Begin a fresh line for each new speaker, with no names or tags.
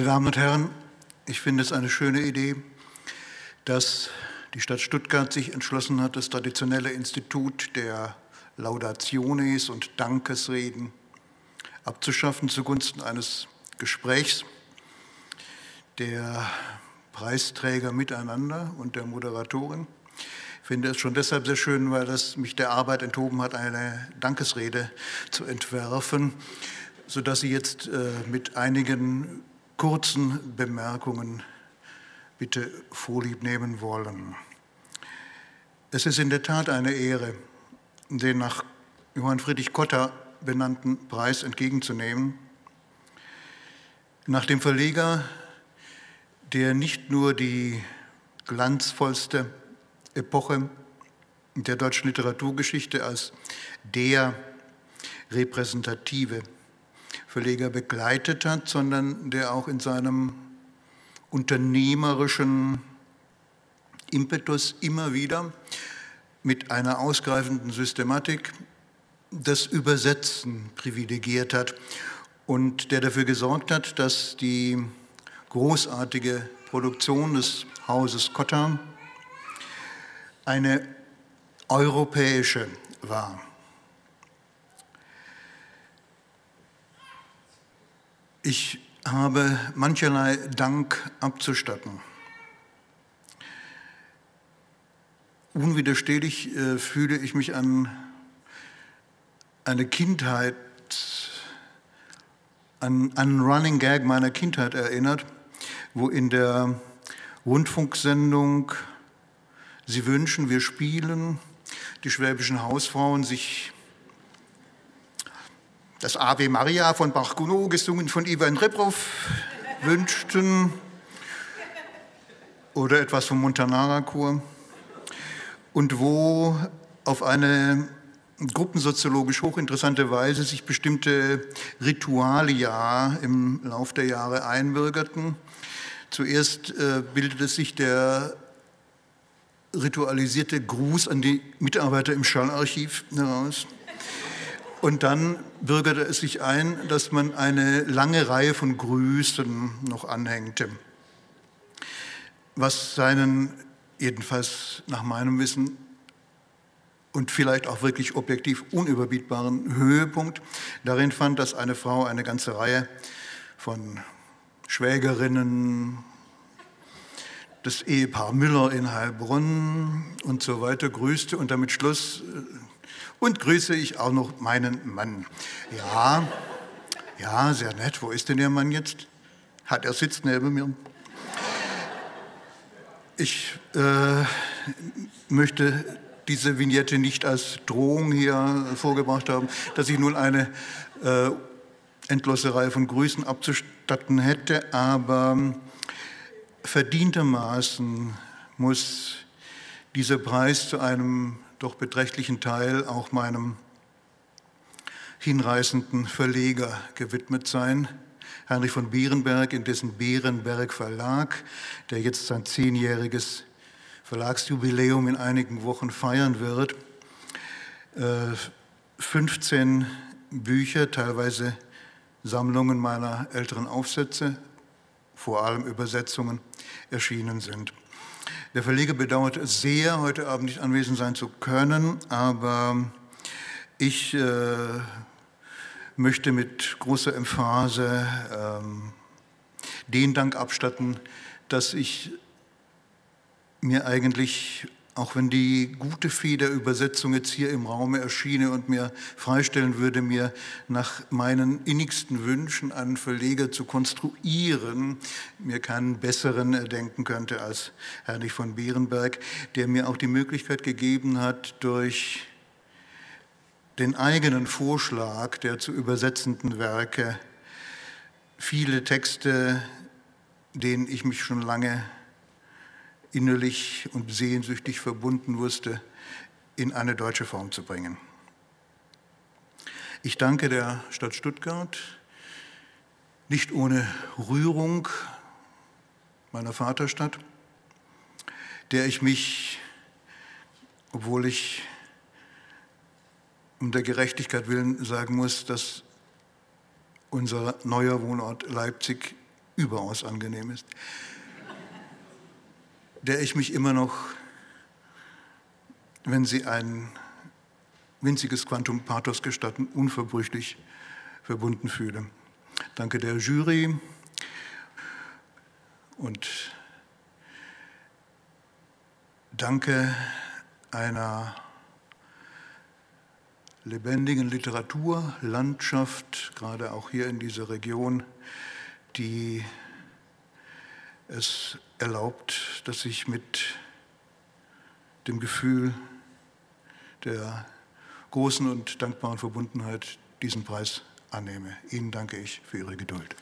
Meine Damen und Herren, ich finde es eine schöne Idee, dass die Stadt Stuttgart sich entschlossen hat, das traditionelle Institut der Laudationes und Dankesreden abzuschaffen zugunsten eines Gesprächs der Preisträger miteinander und der Moderatorin. Ich finde es schon deshalb sehr schön, weil es mich der Arbeit enthoben hat, eine Dankesrede zu entwerfen, sodass Sie jetzt äh, mit einigen kurzen Bemerkungen bitte Vorlieb nehmen wollen. Es ist in der Tat eine Ehre, den nach Johann Friedrich Kotter benannten Preis entgegenzunehmen. Nach dem Verleger, der nicht nur die glanzvollste Epoche der deutschen Literaturgeschichte als der repräsentative Verleger begleitet hat, sondern der auch in seinem unternehmerischen Impetus immer wieder mit einer ausgreifenden Systematik das Übersetzen privilegiert hat und der dafür gesorgt hat, dass die großartige Produktion des Hauses Cotta eine europäische war. Ich habe mancherlei Dank abzustatten. Unwiderstehlich äh, fühle ich mich an eine Kindheit, an einen Running Gag meiner Kindheit erinnert, wo in der Rundfunksendung Sie wünschen, wir spielen, die schwäbischen Hausfrauen sich das Ave Maria von Bach-Gounod, gesungen von Ivan Reprov, wünschten oder etwas vom Montanara-Chor und wo auf eine gruppensoziologisch hochinteressante Weise sich bestimmte Ritualia im Lauf der Jahre einbürgerten. Zuerst äh, bildete sich der ritualisierte Gruß an die Mitarbeiter im Schallarchiv heraus. Und dann bürgerte es sich ein, dass man eine lange Reihe von Grüßen noch anhängte, was seinen, jedenfalls nach meinem Wissen, und vielleicht auch wirklich objektiv unüberbietbaren Höhepunkt darin fand, dass eine Frau eine ganze Reihe von Schwägerinnen, das Ehepaar Müller in Heilbronn und so weiter grüßte und damit Schluss und grüße ich auch noch meinen Mann. Ja, ja, sehr nett. Wo ist denn Ihr Mann jetzt? Hat er sitzt neben mir. Ich äh, möchte diese Vignette nicht als Drohung hier vorgebracht haben, dass ich nun eine äh, endlose Reihe von Grüßen abzustatten hätte, aber verdientermaßen muss dieser Preis zu einem doch beträchtlichen Teil auch meinem hinreißenden Verleger gewidmet sein, Heinrich von Bierenberg, in dessen Bierenberg Verlag, der jetzt sein zehnjähriges Verlagsjubiläum in einigen Wochen feiern wird, 15 äh, Bücher, teilweise Sammlungen meiner älteren Aufsätze, vor allem Übersetzungen, erschienen sind. Der Verleger bedauert es sehr, heute Abend nicht anwesend sein zu können, aber ich äh, möchte mit großer Emphase ähm, den Dank abstatten, dass ich mir eigentlich auch wenn die gute Fee der Übersetzung jetzt hier im Raum erschiene und mir freistellen würde, mir nach meinen innigsten Wünschen einen Verleger zu konstruieren, mir keinen besseren erdenken könnte als Heinrich von Bierenberg, der mir auch die Möglichkeit gegeben hat, durch den eigenen Vorschlag der zu übersetzenden Werke viele Texte, denen ich mich schon lange innerlich und sehnsüchtig verbunden wusste, in eine deutsche Form zu bringen. Ich danke der Stadt Stuttgart, nicht ohne Rührung meiner Vaterstadt, der ich mich, obwohl ich um der Gerechtigkeit willen sagen muss, dass unser neuer Wohnort Leipzig überaus angenehm ist, der ich mich immer noch, wenn Sie ein winziges Quantum Pathos gestatten, unverbrüchlich verbunden fühle. Danke der Jury und danke einer lebendigen Literaturlandschaft, gerade auch hier in dieser Region, die es erlaubt, dass ich mit dem Gefühl der großen und dankbaren Verbundenheit diesen Preis annehme. Ihnen danke ich für Ihre Geduld.